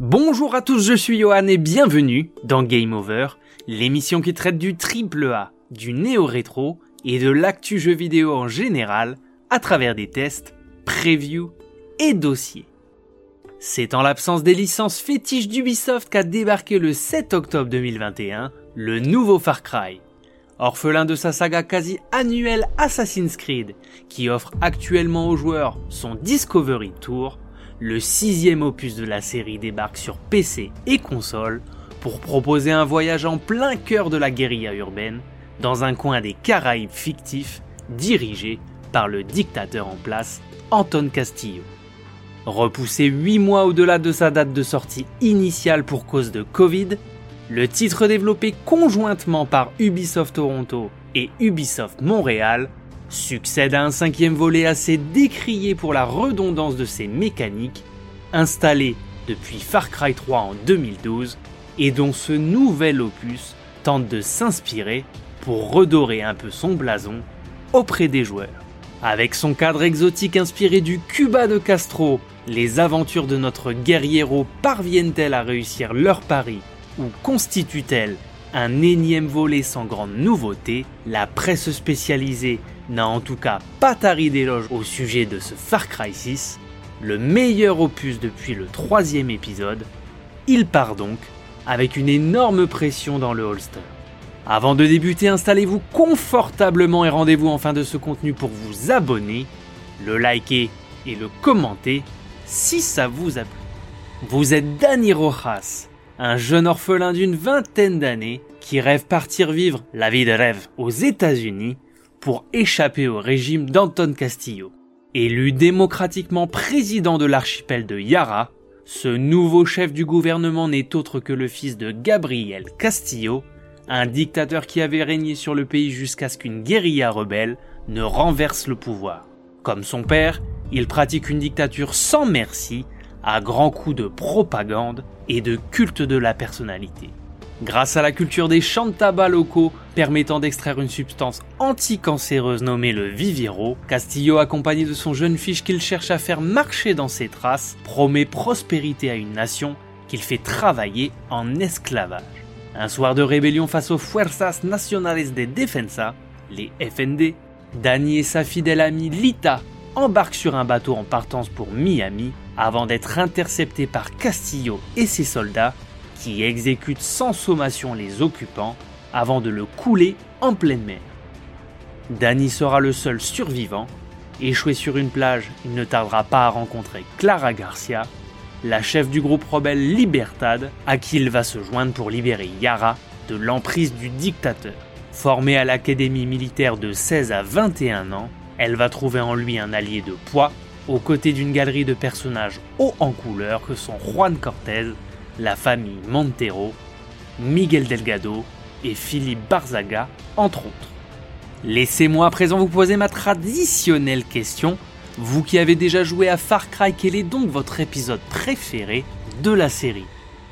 Bonjour à tous, je suis Johan et bienvenue dans Game Over, l'émission qui traite du triple A, du néo-rétro et de l'actu jeu vidéo en général à travers des tests, previews et dossiers. C'est en l'absence des licences fétiches d'Ubisoft qu'a débarqué le 7 octobre 2021 le nouveau Far Cry. Orphelin de sa saga quasi annuelle Assassin's Creed, qui offre actuellement aux joueurs son Discovery Tour, le sixième opus de la série débarque sur PC et console pour proposer un voyage en plein cœur de la guérilla urbaine, dans un coin des Caraïbes fictifs, dirigé par le dictateur en place, Anton Castillo. Repoussé 8 mois au-delà de sa date de sortie initiale pour cause de Covid, le titre développé conjointement par Ubisoft Toronto et Ubisoft Montréal succède à un cinquième volet assez décrié pour la redondance de ses mécaniques, installé depuis Far Cry 3 en 2012, et dont ce nouvel opus tente de s'inspirer pour redorer un peu son blason auprès des joueurs. Avec son cadre exotique inspiré du Cuba de Castro, les aventures de notre guerriero parviennent-elles à réussir leur pari ou constituent-elles un énième volet sans grande nouveauté La presse spécialisée n'a en tout cas pas tari d'éloges au sujet de ce Far Cry 6, le meilleur opus depuis le troisième épisode. Il part donc avec une énorme pression dans le holster. Avant de débuter, installez-vous confortablement et rendez-vous en fin de ce contenu pour vous abonner, le liker et le commenter si ça vous a plu. Vous êtes Danny Rojas, un jeune orphelin d'une vingtaine d'années qui rêve partir vivre la vie de rêve aux États-Unis pour échapper au régime d'Anton Castillo. Élu démocratiquement président de l'archipel de Yara, ce nouveau chef du gouvernement n'est autre que le fils de Gabriel Castillo, un dictateur qui avait régné sur le pays jusqu'à ce qu'une guérilla rebelle ne renverse le pouvoir. Comme son père, il pratique une dictature sans merci, à grands coups de propagande et de culte de la personnalité. Grâce à la culture des champs tabac locaux permettant d'extraire une substance anticancéreuse nommée le Viviro, Castillo, accompagné de son jeune fils qu'il cherche à faire marcher dans ses traces, promet prospérité à une nation qu'il fait travailler en esclavage. Un soir de rébellion face aux Fuerzas Nacionales de Defensa, les FND, Danny et sa fidèle amie Lita embarquent sur un bateau en partance pour Miami avant d'être interceptés par Castillo et ses soldats qui exécute sans sommation les occupants avant de le couler en pleine mer. Danny sera le seul survivant. Échoué sur une plage, il ne tardera pas à rencontrer Clara Garcia, la chef du groupe rebelle Libertad, à qui il va se joindre pour libérer Yara de l'emprise du dictateur. Formée à l'académie militaire de 16 à 21 ans, elle va trouver en lui un allié de poids, aux côtés d'une galerie de personnages hauts en couleur que sont Juan Cortez, la famille Montero, Miguel Delgado et Philippe Barzaga, entre autres. Laissez-moi à présent vous poser ma traditionnelle question. Vous qui avez déjà joué à Far Cry, quel est donc votre épisode préféré de la série?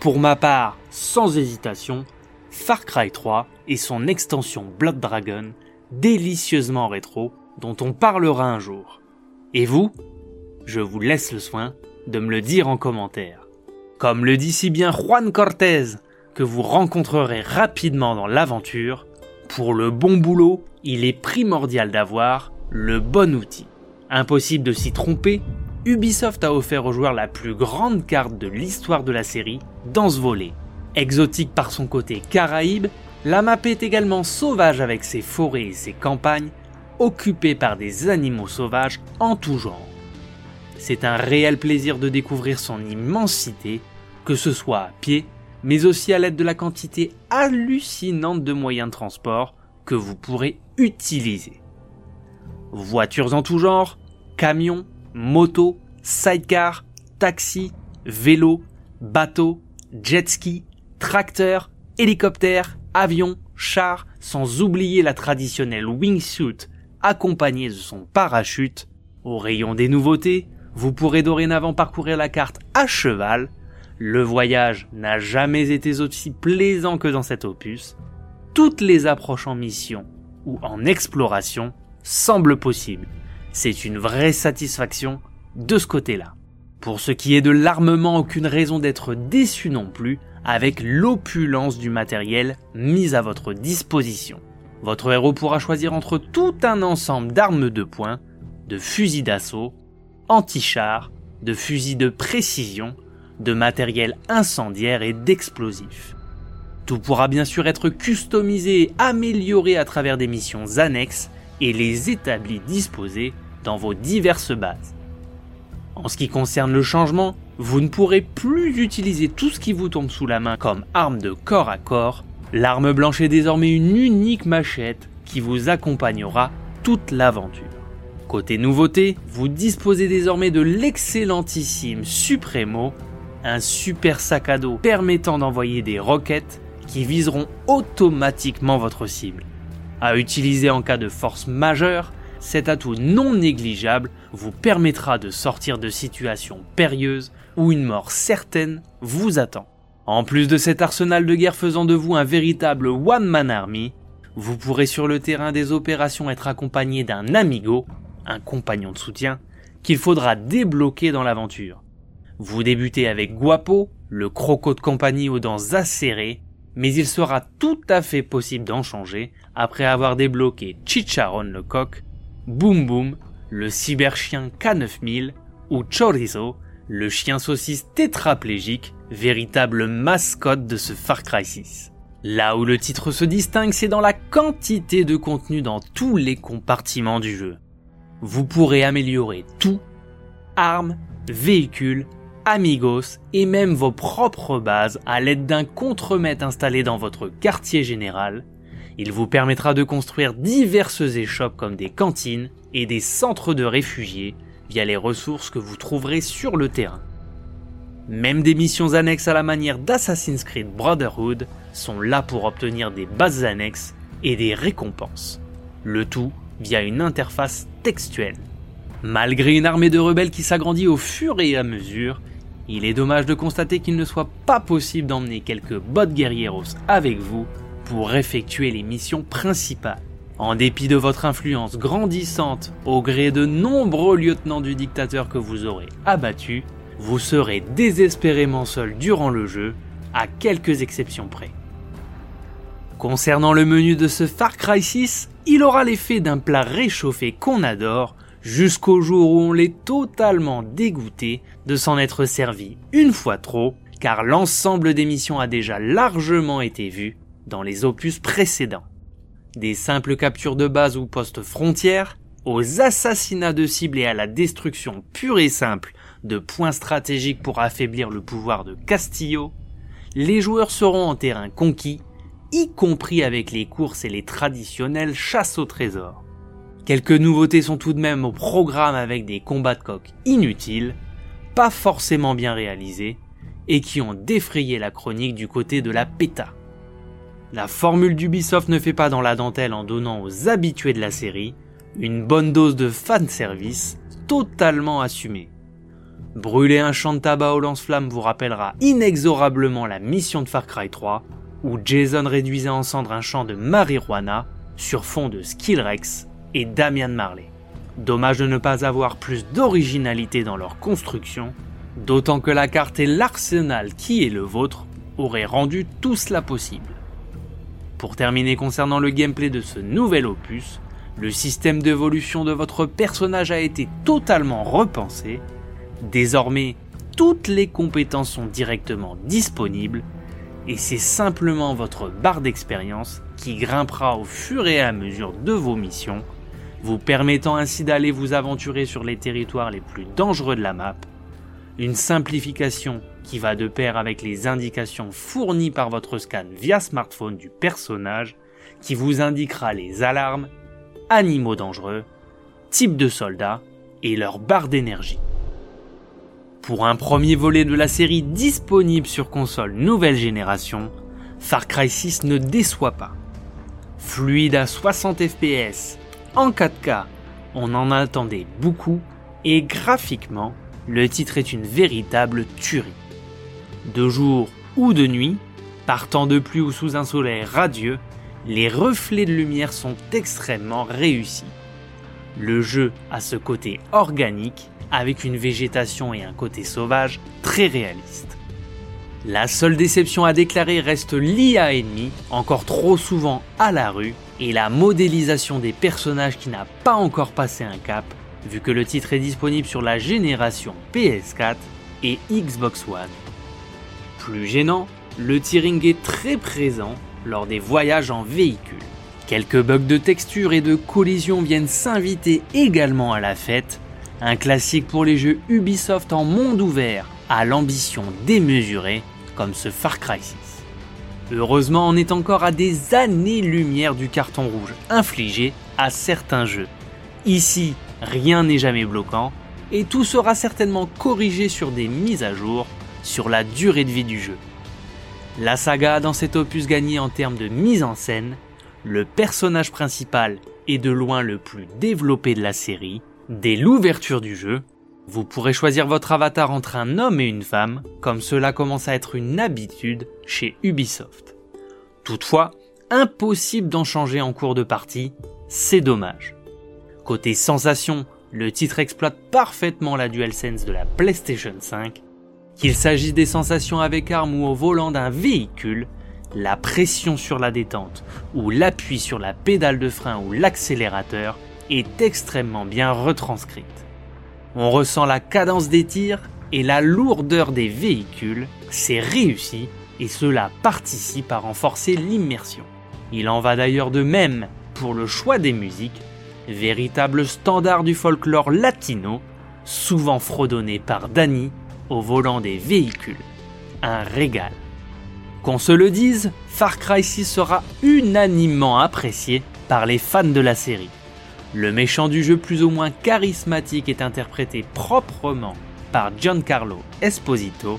Pour ma part, sans hésitation, Far Cry 3 et son extension Blood Dragon, délicieusement rétro, dont on parlera un jour. Et vous? Je vous laisse le soin de me le dire en commentaire. Comme le dit si bien Juan Cortez, que vous rencontrerez rapidement dans l'aventure, pour le bon boulot, il est primordial d'avoir le bon outil. Impossible de s'y tromper, Ubisoft a offert aux joueurs la plus grande carte de l'histoire de la série dans ce volet. Exotique par son côté caraïbe, la map est également sauvage avec ses forêts et ses campagnes, occupées par des animaux sauvages en tout genre. C'est un réel plaisir de découvrir son immensité, que ce soit à pied, mais aussi à l'aide de la quantité hallucinante de moyens de transport que vous pourrez utiliser. Voitures en tout genre, camions, motos, sidecar, taxis, vélos, bateaux, jet ski, tracteurs, hélicoptères, avions, chars, sans oublier la traditionnelle wingsuit accompagnée de son parachute. Au rayon des nouveautés, vous pourrez dorénavant parcourir la carte à cheval. Le voyage n'a jamais été aussi plaisant que dans cet opus. Toutes les approches en mission ou en exploration semblent possibles. C'est une vraie satisfaction de ce côté-là. Pour ce qui est de l'armement, aucune raison d'être déçu non plus avec l'opulence du matériel mis à votre disposition. Votre héros pourra choisir entre tout un ensemble d'armes de poing, de fusils d'assaut, anti-chars, de fusils de précision, de matériel incendiaire et d'explosifs. Tout pourra bien sûr être customisé et amélioré à travers des missions annexes et les établis disposés dans vos diverses bases. En ce qui concerne le changement, vous ne pourrez plus utiliser tout ce qui vous tombe sous la main comme arme de corps à corps. L'arme blanche est désormais une unique machette qui vous accompagnera toute l'aventure. Côté nouveauté, vous disposez désormais de l'excellentissime Supremo, un super sac à dos permettant d'envoyer des roquettes qui viseront automatiquement votre cible. À utiliser en cas de force majeure, cet atout non négligeable vous permettra de sortir de situations périlleuses où une mort certaine vous attend. En plus de cet arsenal de guerre faisant de vous un véritable one-man army, vous pourrez sur le terrain des opérations être accompagné d'un amigo, un compagnon de soutien, qu'il faudra débloquer dans l'aventure. Vous débutez avec Guapo, le croco de compagnie aux dents acérées, mais il sera tout à fait possible d'en changer après avoir débloqué Chicharon le coq, Boom Boom, le cyberchien K9000 ou Chorizo, le chien saucisse tétraplégique, véritable mascotte de ce Far Cry 6. Là où le titre se distingue, c'est dans la quantité de contenu dans tous les compartiments du jeu. Vous pourrez améliorer tout, armes, véhicules, amigos et même vos propres bases à l'aide d'un contremaître installé dans votre quartier général il vous permettra de construire diverses échoppes comme des cantines et des centres de réfugiés via les ressources que vous trouverez sur le terrain. Même des missions annexes à la manière d'Assassin's Creed Brotherhood sont là pour obtenir des bases annexes et des récompenses. Le tout via une interface textuelle. Malgré une armée de rebelles qui s'agrandit au fur et à mesure, il est dommage de constater qu'il ne soit pas possible d'emmener quelques bots guerrieros avec vous pour effectuer les missions principales. En dépit de votre influence grandissante au gré de nombreux lieutenants du dictateur que vous aurez abattus, vous serez désespérément seul durant le jeu, à quelques exceptions près. Concernant le menu de ce Far Cry 6, il aura l'effet d'un plat réchauffé qu'on adore, jusqu'au jour où on l'est totalement dégoûté de s'en être servi une fois trop, car l'ensemble des missions a déjà largement été vu dans les opus précédents. Des simples captures de base ou postes frontières, aux assassinats de cibles et à la destruction pure et simple de points stratégiques pour affaiblir le pouvoir de Castillo, les joueurs seront en terrain conquis, y compris avec les courses et les traditionnelles chasses au trésor. Quelques nouveautés sont tout de même au programme avec des combats de coq inutiles, pas forcément bien réalisés, et qui ont défrayé la chronique du côté de la PETA. La formule d'Ubisoft ne fait pas dans la dentelle en donnant aux habitués de la série une bonne dose de fanservice totalement assumée. Brûler un champ de tabac au lance-flamme vous rappellera inexorablement la mission de Far Cry 3, où Jason réduisait en cendres un champ de marijuana sur fond de Skillrex et Damian Marley. Dommage de ne pas avoir plus d'originalité dans leur construction, d'autant que la carte et l'arsenal qui est le vôtre auraient rendu tout cela possible. Pour terminer concernant le gameplay de ce nouvel opus, le système d'évolution de votre personnage a été totalement repensé. Désormais, toutes les compétences sont directement disponibles et c'est simplement votre barre d'expérience qui grimpera au fur et à mesure de vos missions, vous permettant ainsi d'aller vous aventurer sur les territoires les plus dangereux de la map. Une simplification qui va de pair avec les indications fournies par votre scan via smartphone du personnage qui vous indiquera les alarmes, animaux dangereux, type de soldats et leur barre d'énergie. Pour un premier volet de la série disponible sur console nouvelle génération, Far Cry 6 ne déçoit pas. Fluide à 60 fps, en 4K, on en attendait beaucoup et graphiquement, le titre est une véritable tuerie de jour ou de nuit, partant de pluie ou sous un soleil radieux, les reflets de lumière sont extrêmement réussis. Le jeu a ce côté organique avec une végétation et un côté sauvage très réaliste. La seule déception à déclarer reste l'IA ennemie, encore trop souvent à la rue, et la modélisation des personnages qui n'a pas encore passé un cap, vu que le titre est disponible sur la génération PS4 et Xbox One. Plus gênant, le tearing est très présent lors des voyages en véhicule. Quelques bugs de texture et de collision viennent s'inviter également à la fête, un classique pour les jeux Ubisoft en monde ouvert à l'ambition démesurée comme ce Far Cry 6. Heureusement, on est encore à des années-lumière du carton rouge infligé à certains jeux. Ici, rien n'est jamais bloquant, et tout sera certainement corrigé sur des mises à jour sur la durée de vie du jeu. La saga dans cet opus gagné en termes de mise en scène, le personnage principal est de loin le plus développé de la série, dès l'ouverture du jeu, vous pourrez choisir votre avatar entre un homme et une femme, comme cela commence à être une habitude chez Ubisoft. Toutefois, impossible d'en changer en cours de partie, c'est dommage. Côté sensation, le titre exploite parfaitement la DualSense de la PlayStation 5. Qu'il s'agisse des sensations avec arme ou au volant d'un véhicule, la pression sur la détente ou l'appui sur la pédale de frein ou l'accélérateur est extrêmement bien retranscrite. On ressent la cadence des tirs et la lourdeur des véhicules, c'est réussi et cela participe à renforcer l'immersion. Il en va d'ailleurs de même pour le choix des musiques, véritable standard du folklore latino, souvent fredonné par Danny au volant des véhicules. Un régal. Qu'on se le dise, Far Cry 6 sera unanimement apprécié par les fans de la série. Le méchant du jeu plus ou moins charismatique est interprété proprement par Giancarlo Esposito.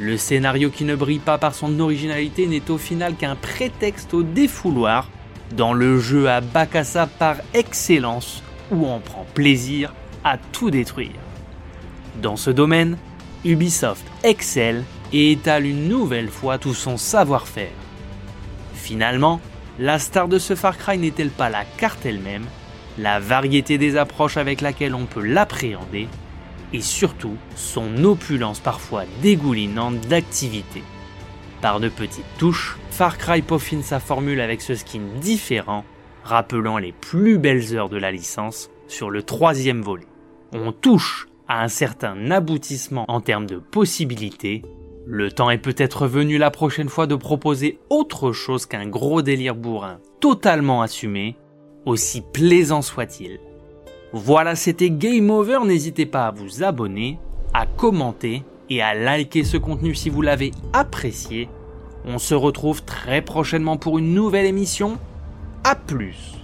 Le scénario qui ne brille pas par son originalité n'est au final qu'un prétexte au défouloir dans le jeu à Bacassa par excellence où on prend plaisir à tout détruire. Dans ce domaine, Ubisoft excelle et étale une nouvelle fois tout son savoir-faire. Finalement, la star de ce Far Cry n'est-elle pas la carte elle-même? La variété des approches avec laquelle on peut l'appréhender, et surtout son opulence parfois dégoulinante d'activité. Par de petites touches, Far Cry peaufine sa formule avec ce skin différent, rappelant les plus belles heures de la licence sur le troisième volet. On touche à un certain aboutissement en termes de possibilités. Le temps est peut-être venu la prochaine fois de proposer autre chose qu'un gros délire bourrin totalement assumé, aussi plaisant soit-il. Voilà, c'était Game Over, n'hésitez pas à vous abonner, à commenter et à liker ce contenu si vous l'avez apprécié. On se retrouve très prochainement pour une nouvelle émission. A plus